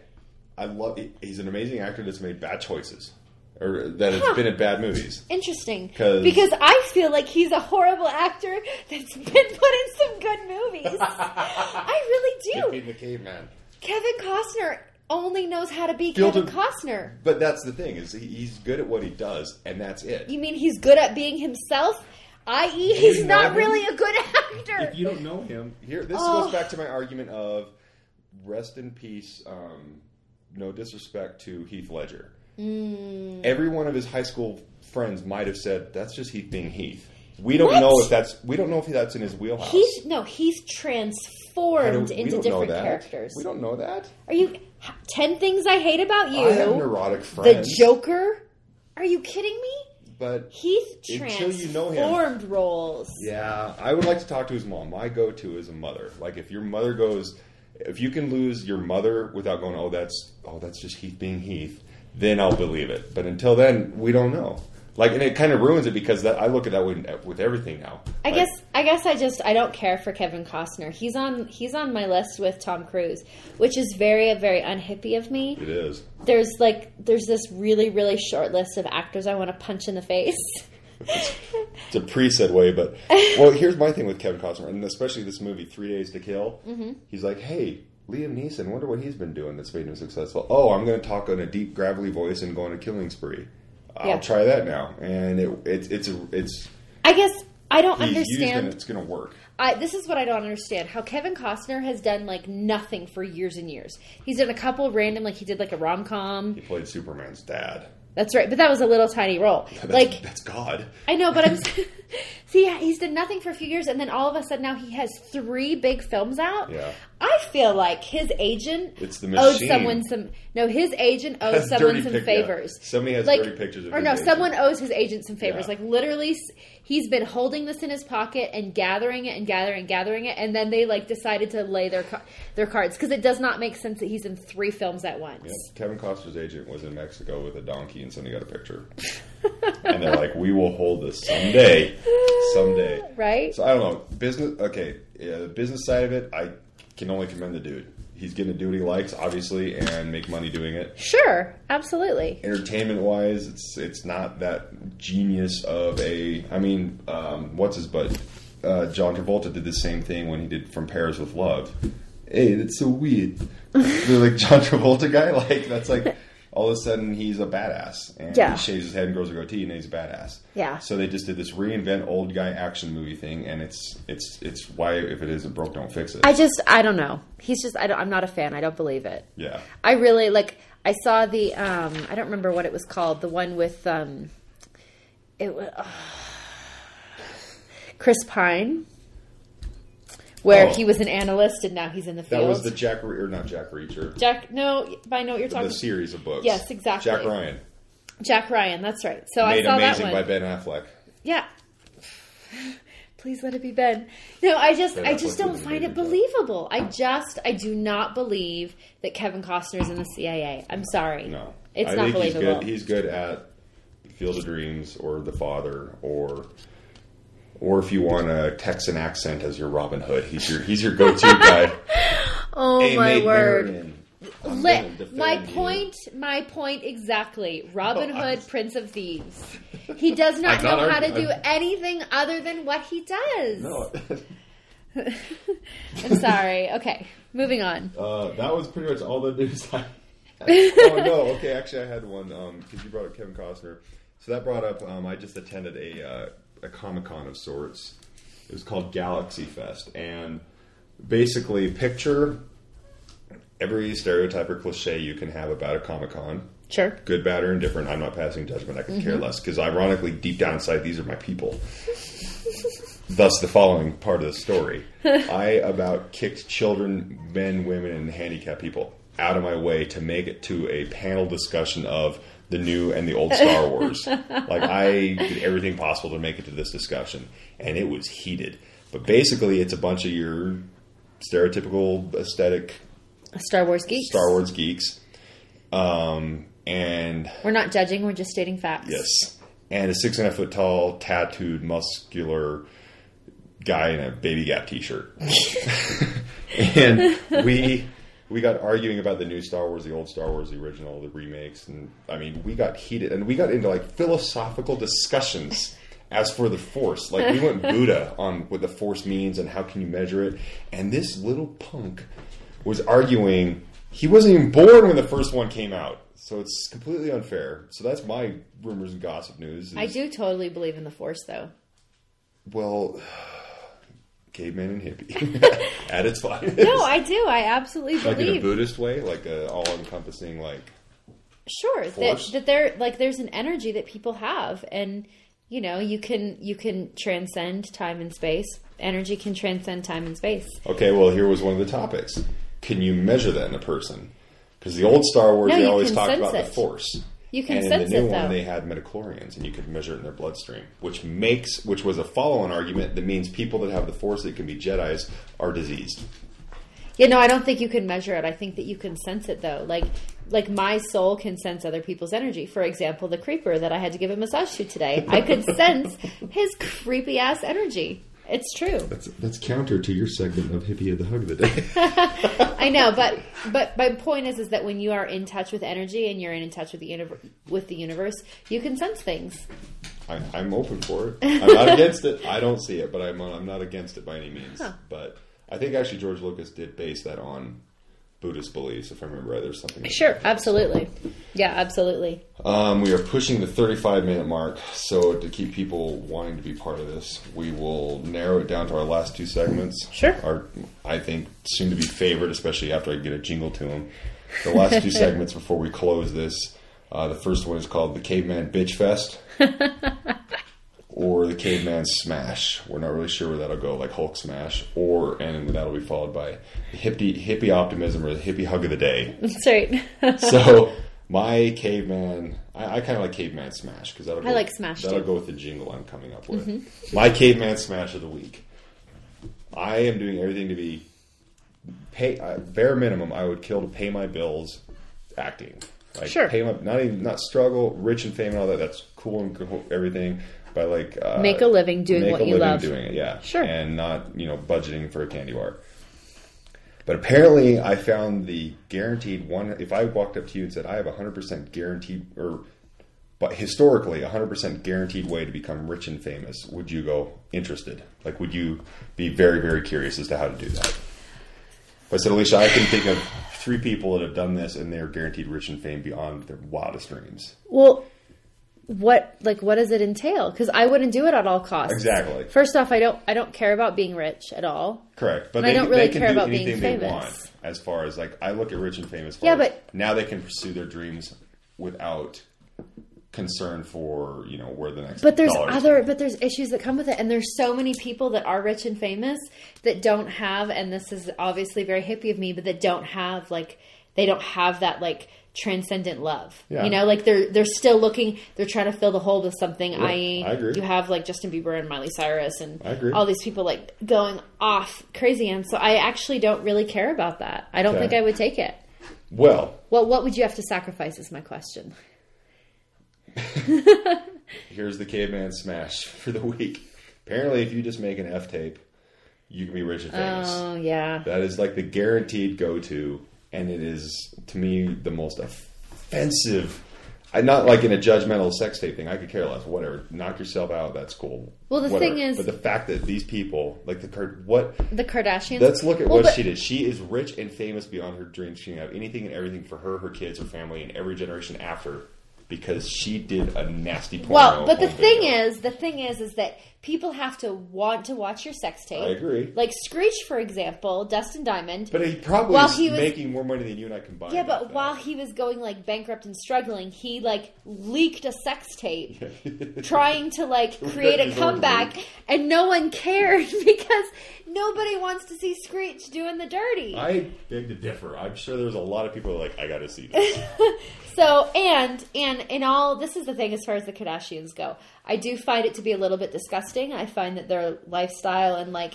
I love. He's an amazing actor that's made bad choices, or that has Huh. been in bad movies. Interesting. 'Cause- Because I feel like he's a horrible actor that's been put in some good movies. (laughs) I really do. the caveman. Kevin Costner only knows how to be Field Kevin of- Costner. But that's the thing is he's good at what he does, and that's it. You mean he's good at being himself? I.e., he's not know him? really a good actor. If you don't know him, here this Oh. goes back to my argument of rest in peace. Um, no disrespect to Heath Ledger. Mm. Every one of his high school friends might have said that's just Heath being Heath. We don't What? know if that's we don't know if that's in his wheelhouse. He's no, he's transformed into different characters. We don't know that. Are you ten things I hate about you? I have neurotic the. Joker? Are you kidding me? but Heath Until you know him. transformed roles. Yeah, I would like to talk to his mom. My go-to is a mother. Like if your mother goes, if you can lose your mother without going, oh, that's oh, that's just Heath being Heath, then I'll believe it. But until then, we don't know. Like, and it kind of ruins it because that I look at that with, with everything now. I Like, guess I guess I just I don't care for Kevin Costner. He's on he's on my list with Tom Cruise, which is very very unhippie of me. it is. There's like there's this really really short list of actors I want to punch in the face. It's a pre-said way, but well, here's my thing with Kevin Costner, and especially this movie, Three Days to Kill. Mm-hmm. He's like, hey. Liam Neeson, wonder what he's been doing that's made him successful. Oh, I'm going to talk in a deep, gravelly voice and go on a killing spree. I'll Yeah. try that now, and it, it's it's a, it's I guess I don't he's used understand. it's going to work. I, this is what I don't understand: how Kevin Costner has done like nothing for years and years. He's done a couple random, like he did like a rom com. He played Superman's dad. That's right, but that was a little tiny role. That's, Like that's God. I know, but I'm (laughs) (laughs) see, yeah, he's done nothing for a few years, and then all of a sudden now he has three big films out. Yeah. I feel like his agent It's the owed machine. someone some. No, his agent owes Has someone some pic- yeah. favors. Somebody has like, dirty pictures of him. or no, agent. someone owes his agent some favors. Yeah. Like literally, he's been holding this in his pocket and gathering it and gathering and gathering it, and then they like decided to lay their their cards because it does not make sense that he's in three films at once. Yeah, Kevin Costner's agent was in Mexico with a donkey, and somebody got a picture. (laughs) and they're like, "We will hold this someday, someday." Right? So I don't know business. Okay, yeah, the business side of it, I can only commend the dude. He's going to do what he likes, obviously, and make money doing it. Sure, absolutely. Entertainment wise, it's it's not that genius of a. I mean, um, what's his butt? Uh, John Travolta did the same thing when he did From Paris with Love. Hey, that's so weird. They're (laughs) like John Travolta guy. Like that's like all of a sudden he's a badass and Yeah. he shaves his head and grows a goatee and he's a badass. Yeah. So they just did this reinvent old guy action movie thing, and it's it's it's why if it isn't broke, don't fix it. I just I don't know. He's just I don't, I'm not a fan. I don't believe it. yeah. I really like. I saw the. um I don't remember what it was called. The one with um, it was (sighs) Chris Pine, where Oh. he was an analyst and now he's in the field. That was the Jack Re- or not Jack Reacher. Jack. No, but I know what you're talking. About the series of books. Yes, exactly. Jack Ryan. Jack Ryan. That's right. So Made I saw that amazing one. by Ben Affleck. Yeah. (laughs) Please let it be Ben. No, I just Ben I just Affleck don't find it believable. I just I do not believe that Kevin Costner's in the CIA. I'm sorry. No, It's I not think believable. He's good. He's good at Field of Dreams or The Father or or if you want a Texan accent as your Robin Hood, he's your he's your go-to guy. (laughs) oh Hey, my word. Marian, I'm Let, gonna my you. point, my point exactly. Robin No, Hood, I'm- Prince of Thieves. He does (laughs) not know not how to arguing. do anything other than what he does. No, (laughs) I'm sorry. Okay, moving on. uh, that was pretty much all the news. I oh no, okay. Actually, I had one because you brought up Kevin Costner. So that brought up. Um, I just attended a uh, a Comic Con of sorts. It was called Galaxy Fest, and basically, picture every stereotype or cliche you can have about a Comic Con. Sure. Good, bad, or indifferent. I'm not passing judgment. I could care mm-hmm. less because, ironically, deep down inside, these are my people. (laughs) Thus, the following part of the story: (laughs) I about kicked children, men, women, and handicapped people out of my way to make it to a panel discussion of the new and the old Star Wars. like I did everything possible to make it to this discussion, and it was heated. But basically, it's a bunch of your stereotypical aesthetic Star Wars geeks. Star Wars geeks, um, and We're not judging. We're just stating facts. Yes. And a six and a half foot tall, tattooed, muscular guy in a baby gap t shirt. (laughs) and we we got arguing about the new Star Wars, the old Star Wars, the original, the remakes, and I mean we got heated and we got into like philosophical discussions (laughs) as for the force. Like we went Buddha on what the force means and how can you measure it. And this little punk was arguing he wasn't even born when the first one came out. So it's completely unfair. So that's my rumors and gossip news. is- I do totally believe in the Force, though. Well, caveman and hippie (laughs) at its finest. No, I do. I absolutely like in a. Buddhist way, like a all-encompassing, like sure that, Force? that there like there's an energy that people have and you know you can you can transcend time and space energy can transcend time and space okay. Well, here was one of the topics. Can you measure that in a person? Because the old Star Wars, No, they always talked about it. the Force. You can and in sense the new it, one, they had midi-chlorians, and you could measure it in their bloodstream, which makes, which was a follow-on argument that means people that have the Force that can be Jedi's are diseased. Yeah, no, I don't think you can measure it. I think that you can sense it though. Like like my soul can sense other people's energy. For example, the creeper that I had to give a massage to today. I could (laughs) sense his creepy ass energy. It's true. That's that's counter to your segment of hippie of the hug of the day. (laughs) I know, but but my point is is that when you are in touch with energy and you're in touch with the universe, with the universe, you can sense things. I, I'm open for it. I'm not against it. I don't see it, but I'm I'm not against it by any means. Huh. But I think actually George Lucas did base that on Buddhist beliefs, if I remember right. There's something. Sure, absolutely. Yeah, absolutely. Um, we are pushing the 35 minute mark, so to keep people wanting to be part of this, we will narrow it down to our last two segments. Sure. Our, I think, soon to be favorite, especially after I get a jingle to them. The last two (laughs) segments before we close this. Uh, the first one is called the Caveman Bitch Fest. (laughs) or the Caveman Smash. We're not really sure where that'll go, like Hulk Smash, or and that'll be followed by hippie hippie optimism or the hippie hug of the day. (laughs) That's right. (laughs) So (laughs) my caveman, I, I kind of like caveman smash because that'll. Go, I like Smash, That'll too. go with the jingle I'm coming up with. My caveman smash of the week. I am doing everything to be pay uh, bare minimum. I would kill to pay my bills, acting. Like Sure. pay my not even not struggle, rich and fame and all that. That's cool and everything. But like uh, Make a living doing make what a you living love. doing it, yeah. Sure. And not you know budgeting for a candy bar. But apparently, I found the guaranteed one. If I walked up to you and said, "I have a hundred percent guaranteed," or but historically, a hundred percent guaranteed way to become rich and famous, would you go interested? Like, would you be very, very curious as to how to do that? If I said, Alicia, I can think of three people that have done this, and they're guaranteed rich and fame beyond their wildest dreams. Well, what like what does it entail? Because I wouldn't do it at all costs. Exactly. First off, I don't I don't care about being rich at all. Correct, but And I they, don't really they care do about being they famous. As far as like, I look at rich and famous. Yeah, but- now they can pursue their dreams without concern for you know where the next. But there's other but there's issues that come with it and there's so many people that are rich and famous that don't have and this is obviously very hippie of me but that don't have like they don't have that like transcendent love. Yeah. You know, like they're they're still looking they're trying to fill the hole with something, Yeah, i.e. I agree. you have like Justin Bieber and Miley Cyrus and I agree. all these people like going off crazy and so I actually don't really care about that. I don't Okay. think I would take it. Well, Well, what would you have to sacrifice is my question. (laughs) here's the caveman smash for the week. Apparently, if you just make an F tape, you can be rich and famous. Oh, yeah. That is like the guaranteed go to, and it is to me the most offensive. I not like in a judgmental sex tape thing. I could care less. Whatever, knock yourself out. That's cool. Well, the Whatever. thing is- but the fact that these people like the card, what? The Kardashians. Let's look at Well, what but- she did. She is rich and famous beyond her dreams. She can have anything and everything for her, her kids, her family, and every generation after because she did a nasty porno. Well, but the thing video. is, the thing is, is that people have to want to watch your sex tape. I agree. Like Screech, for example, Dustin Diamond. But he probably While he was- making more money than you and I combined. yeah, but while he was going like bankrupt and struggling, he like leaked a sex tape, (laughs) trying to like create a comeback, and no one cared (laughs) because nobody wants to see Screech doing the dirty. I beg to differ. I'm sure there's a lot of people who are like, I got to see this. (laughs) So and and in all this is the thing as far as the Kardashians go. I do find it to be a little bit disgusting. I find that their lifestyle and like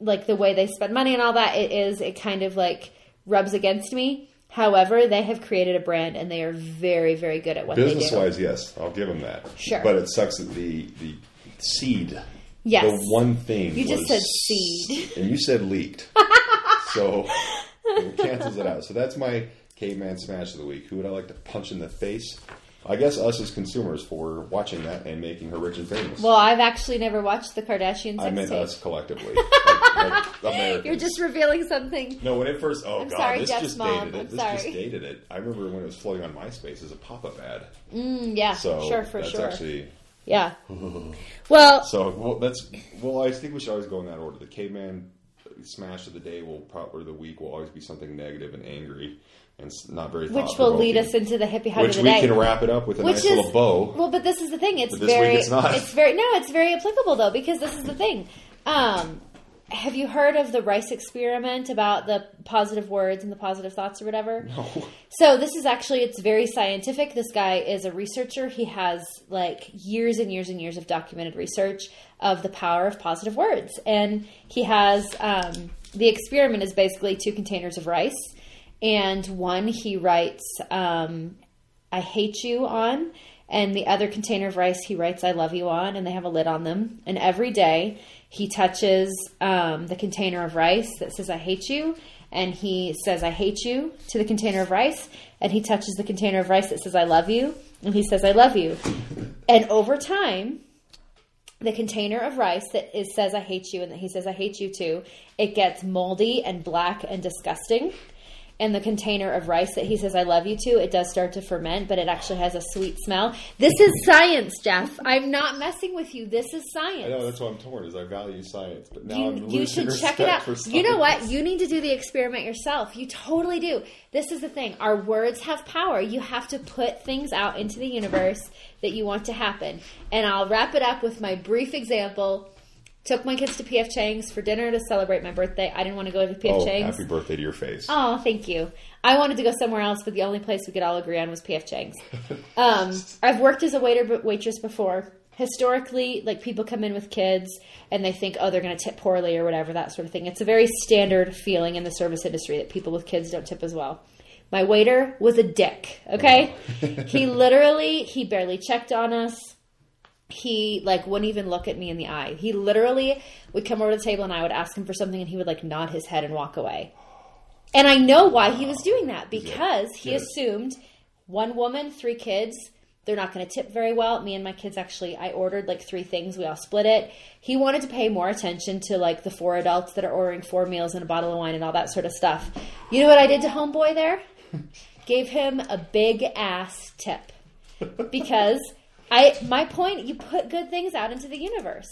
like the way they spend money and all that it is it kind of like rubs against me. However, they have created a brand and they are very very good at what they Business wise, yes, I'll give them that. Sure. But it sucks that the the seed, Yes. the one thing You just said seed. and you said leaked, (laughs) so it cancels it out. So that's my caveman smash of the week. Who would I like to punch in the face? I guess us as consumers for watching that and making her rich and famous. Well, I've actually never watched the Kardashians. I meant tape. us collectively, (laughs) like, like You're just revealing something. No, when it first, oh I'm god, sorry, this Jeff's just mom. dated it. I'm this just dated it. I remember when it was floating on MySpace as a pop-up ad. Mm, yeah, So sure, for that's sure. actually Yeah. (laughs) Well, so. Well, that's well. I think we should always go in that order. The caveman smash of the day will probably or the week will always be something negative and angry and not very. which will lead us into the hippie hug Which of the we day. can wrap it up with a Which nice is little bow. well, but this is the thing. It's But this week very, it's not. very no, it's very applicable though because this is the thing. Um, have you heard of the rice experiment about the positive words and the positive thoughts or whatever? No. (laughs) So this is actually it's very scientific. This guy is a researcher. He has like years and years and years of documented research of the power of positive words, and he has um, the experiment is basically two containers of rice, and one he writes um, "I hate you" on, and the other container of rice he writes "I love you" on, and they have a lid on them, and every day he touches um, the container of rice that says "I hate you." and he says I hate you to the container of rice and he touches the container of rice that says I love you and he says I love you. And over time the container of rice that is says I hate you and that he says I hate you too, it gets moldy and black and disgusting. And the container of rice that he says I love you to, it does start to ferment, but it actually has a sweet smell. This is science, Jeff. I'm not messing with you. This is science. I know that's what I'm torn. Is I value science, but now I'm you, losing you should (laughs) check it out. You know what? You need to do the experiment yourself. You totally do. This is the thing. Our words have power. You have to put things out into the universe that you want to happen. And I'll wrap it up with my brief example. Took my kids to PF Chang's for dinner to celebrate my birthday. I didn't want to go to PF Oh, Chang's. happy birthday to your face. Oh, thank you. I wanted to go somewhere else, but the only place we could all agree on was PF Chang's. (laughs) Um, I've worked as a waiter but waitress before. Historically, like people come in with kids and they think, oh, they're going to tip poorly or whatever, that sort of thing. It's a very standard feeling in the service industry that people with kids don't tip as well. My waiter was a dick, okay? (laughs) he literally, he barely checked on us he like wouldn't even look at me in the eye. He literally would come over to the table and I would ask him for something and he would like nod his head and walk away. And I know why he was doing that because he Yeah. assumed one woman, three kids, they're not going to tip very well. Me and my kids actually, I ordered like three things. We all split it. He wanted to pay more attention to like the four adults that are ordering four meals and a bottle of wine and all that sort of stuff. You know what I did to Homeboy there? (laughs) Gave him a big ass tip because I my point you put good things out into the universe.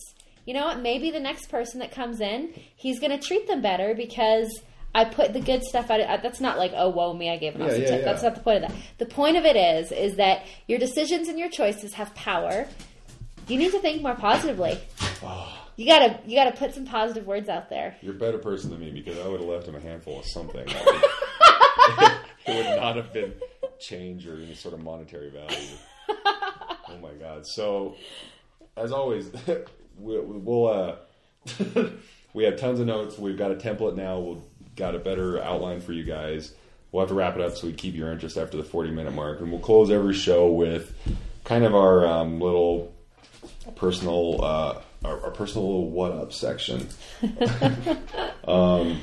You know what? Maybe the next person that comes in, he's going to treat them better because I put the good stuff out. uh, That's not like oh whoa me, I gave an Yeah, awesome yeah, tip. yeah. That's not the point of that. The point of it is is that your decisions and your choices have power. You need to think more positively. You gotta you gotta put some positive words out there. You're a better person than me because I would have left him a handful of something. Would, (laughs) (laughs) it would not have been change or any sort of monetary value. (laughs) Oh my god! So, as always, (laughs) we, we'll uh, (laughs) we have tons of notes. We've got a template now. We've got a better outline for you guys. We'll have to wrap it up so we keep your interest after the 40 minute mark, and we'll close every show with kind of our um, little personal uh, our, our personal little what up section. (laughs) um,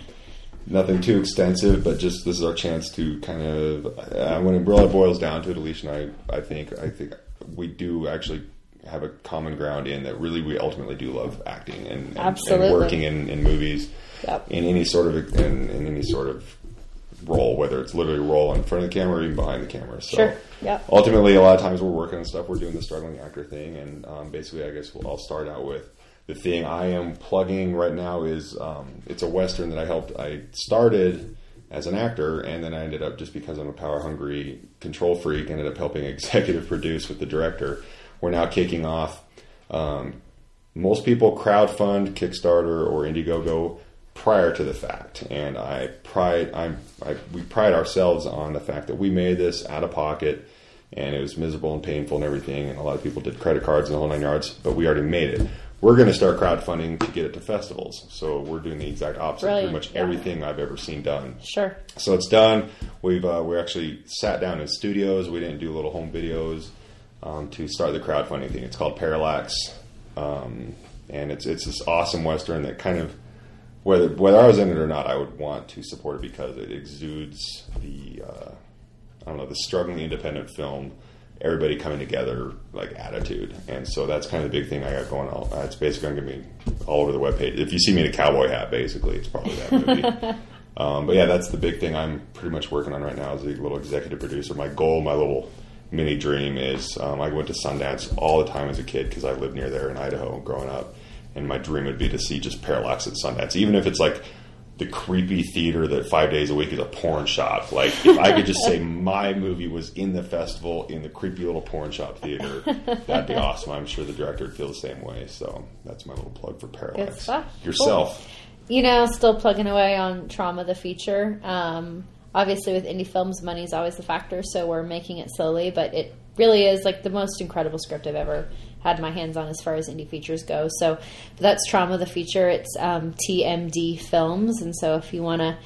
nothing too extensive, but just this is our chance to kind of uh, when it really boils down to it. Alicia and I, I think I think we do actually have a common ground in that really we ultimately do love acting and, and, and working in, in movies Yep. in any sort of in, in any sort of role, whether it's literally a role in front of the camera or even behind the camera. So Sure. Yep. ultimately, a lot of times we're working on stuff. We're doing the struggling actor thing, and um, basically, I guess we'll, I'll start out with the thing I am plugging right now is um, it's a western that I helped. I started as an actor, and then I ended up just because I'm a power hungry control freak, ended up helping (laughs) executive produce with the director. We're now kicking off. Um, most people crowdfund Kickstarter or Indiegogo prior to the fact, and I pride I'm I, we pride ourselves on the fact that we made this out of pocket, and it was miserable and painful and everything, and a lot of people did credit cards and the whole nine yards, but we already made it. We're going to start crowdfunding to get it to festivals, so we're doing the exact opposite. Brilliant. Pretty much Yeah. everything I've ever seen done. Sure. So it's done. We've uh, we actually sat down in studios. We didn't do little home videos um, to start the crowdfunding thing. It's called Parallax, um, and it's it's this awesome western that kind of whether whether I was in it or not, I would want to support it because it exudes the uh, I don't know the struggling independent film. Everybody coming together, like attitude, and so that's kind of the big thing I got going on. Uh, It's basically going to be all over the webpage. If you see me in a cowboy hat, basically, it's probably that movie. (laughs) Um, but yeah, that's the big thing I'm pretty much working on right now as a little executive producer. My goal, my little mini dream is um, I went to Sundance all the time as a kid because I lived near there in Idaho growing up. And my dream would be to see just Parallax at Sundance, even if it's like the creepy theater that five days a week is a porn shop. Like if I could just say (laughs) my movie was in the festival in the creepy little porn shop theater, (laughs) that'd be awesome. I'm sure the director would feel the same way. So that's my little plug for Parallax. Yourself. you know, still plugging away on Trauma the feature. Um, obviously, with indie films, money is always the factor, so we're making it slowly, but it really is like the most incredible script I've ever had my hands on as far as indie features go. So that's Trauma the feature. It's um, TMD Films, and so if you want to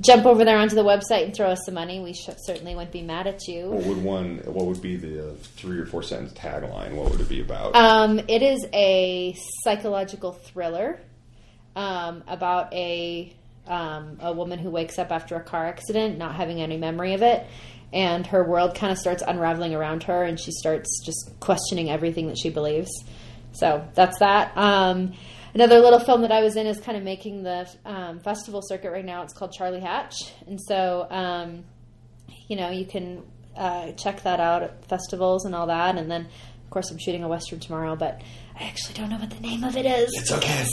jump over there onto the website and throw us some money, we sh- certainly wouldn't be mad at you. What would one? What would be the uh, three or four sentence tagline? What would it be about? Um, it is a psychological thriller um, about a um, a woman who wakes up after a car accident, not having any memory of it, and her world kind of starts unraveling around her, and she starts just questioning everything that she believes. So that's that. Um, another little film that I was in is kind of making the um, festival circuit right now. It's called Charlie Hatch, and so um, you know you can uh, check that out at festivals and all that. And then, of course, I'm shooting a western tomorrow, but I actually don't know what the name of it is. It's okay.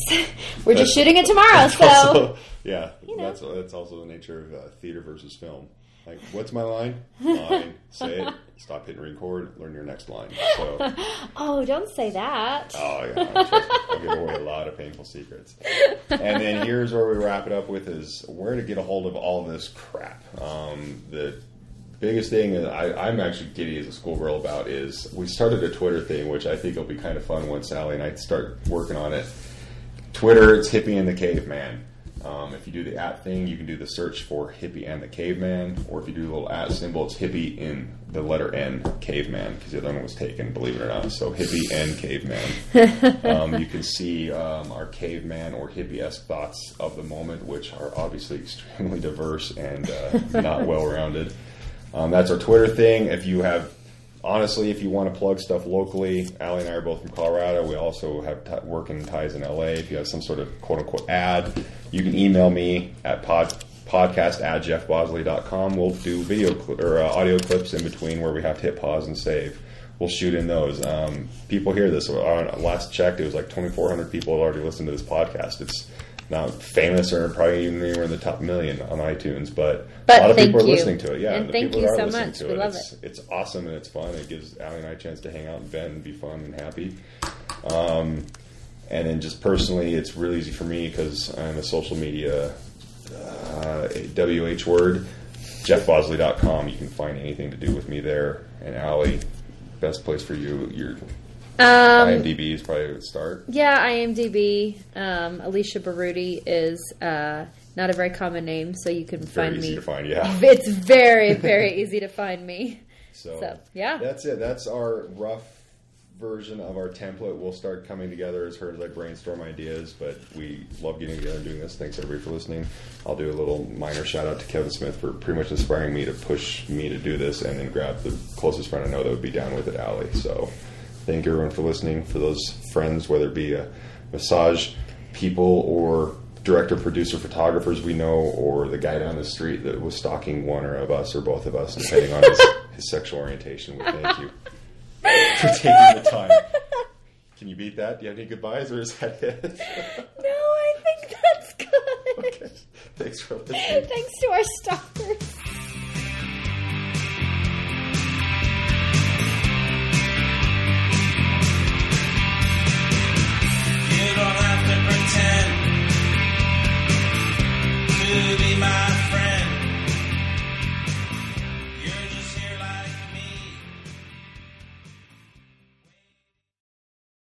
(laughs) We're just shooting it tomorrow, (laughs) so also, yeah, You know. that's that's also the nature of uh, theater versus film. Like, what's my line? (laughs) Line. Say it. Stop hitting record. Learn your next line. So, (laughs) oh, don't say that. oh yeah, I'm sure I'll give away a lot of painful secrets. And then here's where we wrap it up with: is where to get a hold of all this crap. Um, the biggest thing that I, I'm actually giddy as a schoolgirl about is we started a Twitter thing, which I think will be kind of fun once Sally and I start working on it. Twitter, it's Hippie and the Caveman. Um, if you do the at thing, you can do the search for Hippie and the Caveman, or if you do the little at symbol, it's Hippie in the letter N, Caveman, because the other one was taken, believe it or not. So Hippie and Caveman. (laughs) um, you can see um, our caveman or hippie-esque thoughts of the moment, which are obviously extremely diverse and uh, not well-rounded. Um, that's our Twitter thing. If you have, honestly, if you want to plug stuff locally, Allie and I are both from Colorado. We also have t- working ties in LA. If you have some sort of quote unquote ad, you can email me at pod, podcast at jeffbosley.com. We'll do video cl- or uh, audio clips in between where we have to hit pause and save. We'll shoot in those. Um, people hear this. On last check, it was like 2,400 people had already listened to this podcast. It's not famous or probably even anywhere in the top million on iTunes, but, But a lot of people are you. listening to it. Yeah, And the thank people that are so listening much. to We it. love it's, it's awesome and it's fun. It gives Allie and I a chance to hang out and vent and be fun and happy. Um, and then just personally, it's really easy for me because I'm a social media uh, WH word, jeffbosley.com. You can find anything to do with me there. And Allie, best place for you. Your Um, IMDb is probably a good start. yeah, IMDb. Um, Alicia Baruti is uh, not a very common name, so you can Very find easy me. to find, yeah. (laughs) It's very, very easy to find me. (laughs) So, So, yeah. that's it. That's our rough version of our template. We'll start coming together as hard as I brainstorm ideas, but we love getting together and doing this. Thanks everybody for listening. I'll do a little minor shout out to Kevin Smith for pretty much inspiring me to push me to do this and then grab the closest friend I know that would be down with it, Allie. So thank everyone for listening. For those friends, whether it be a massage people or director, producer, photographers we know, or the guy down the street that was stalking one or of us or both of us, depending on his, (laughs) his sexual orientation, we thank you (laughs) for taking the time. Can you beat that? Do you have any goodbyes, or is that it? (laughs) No, I think that's good. okay. Thanks for listening. Thanks to our stalkers.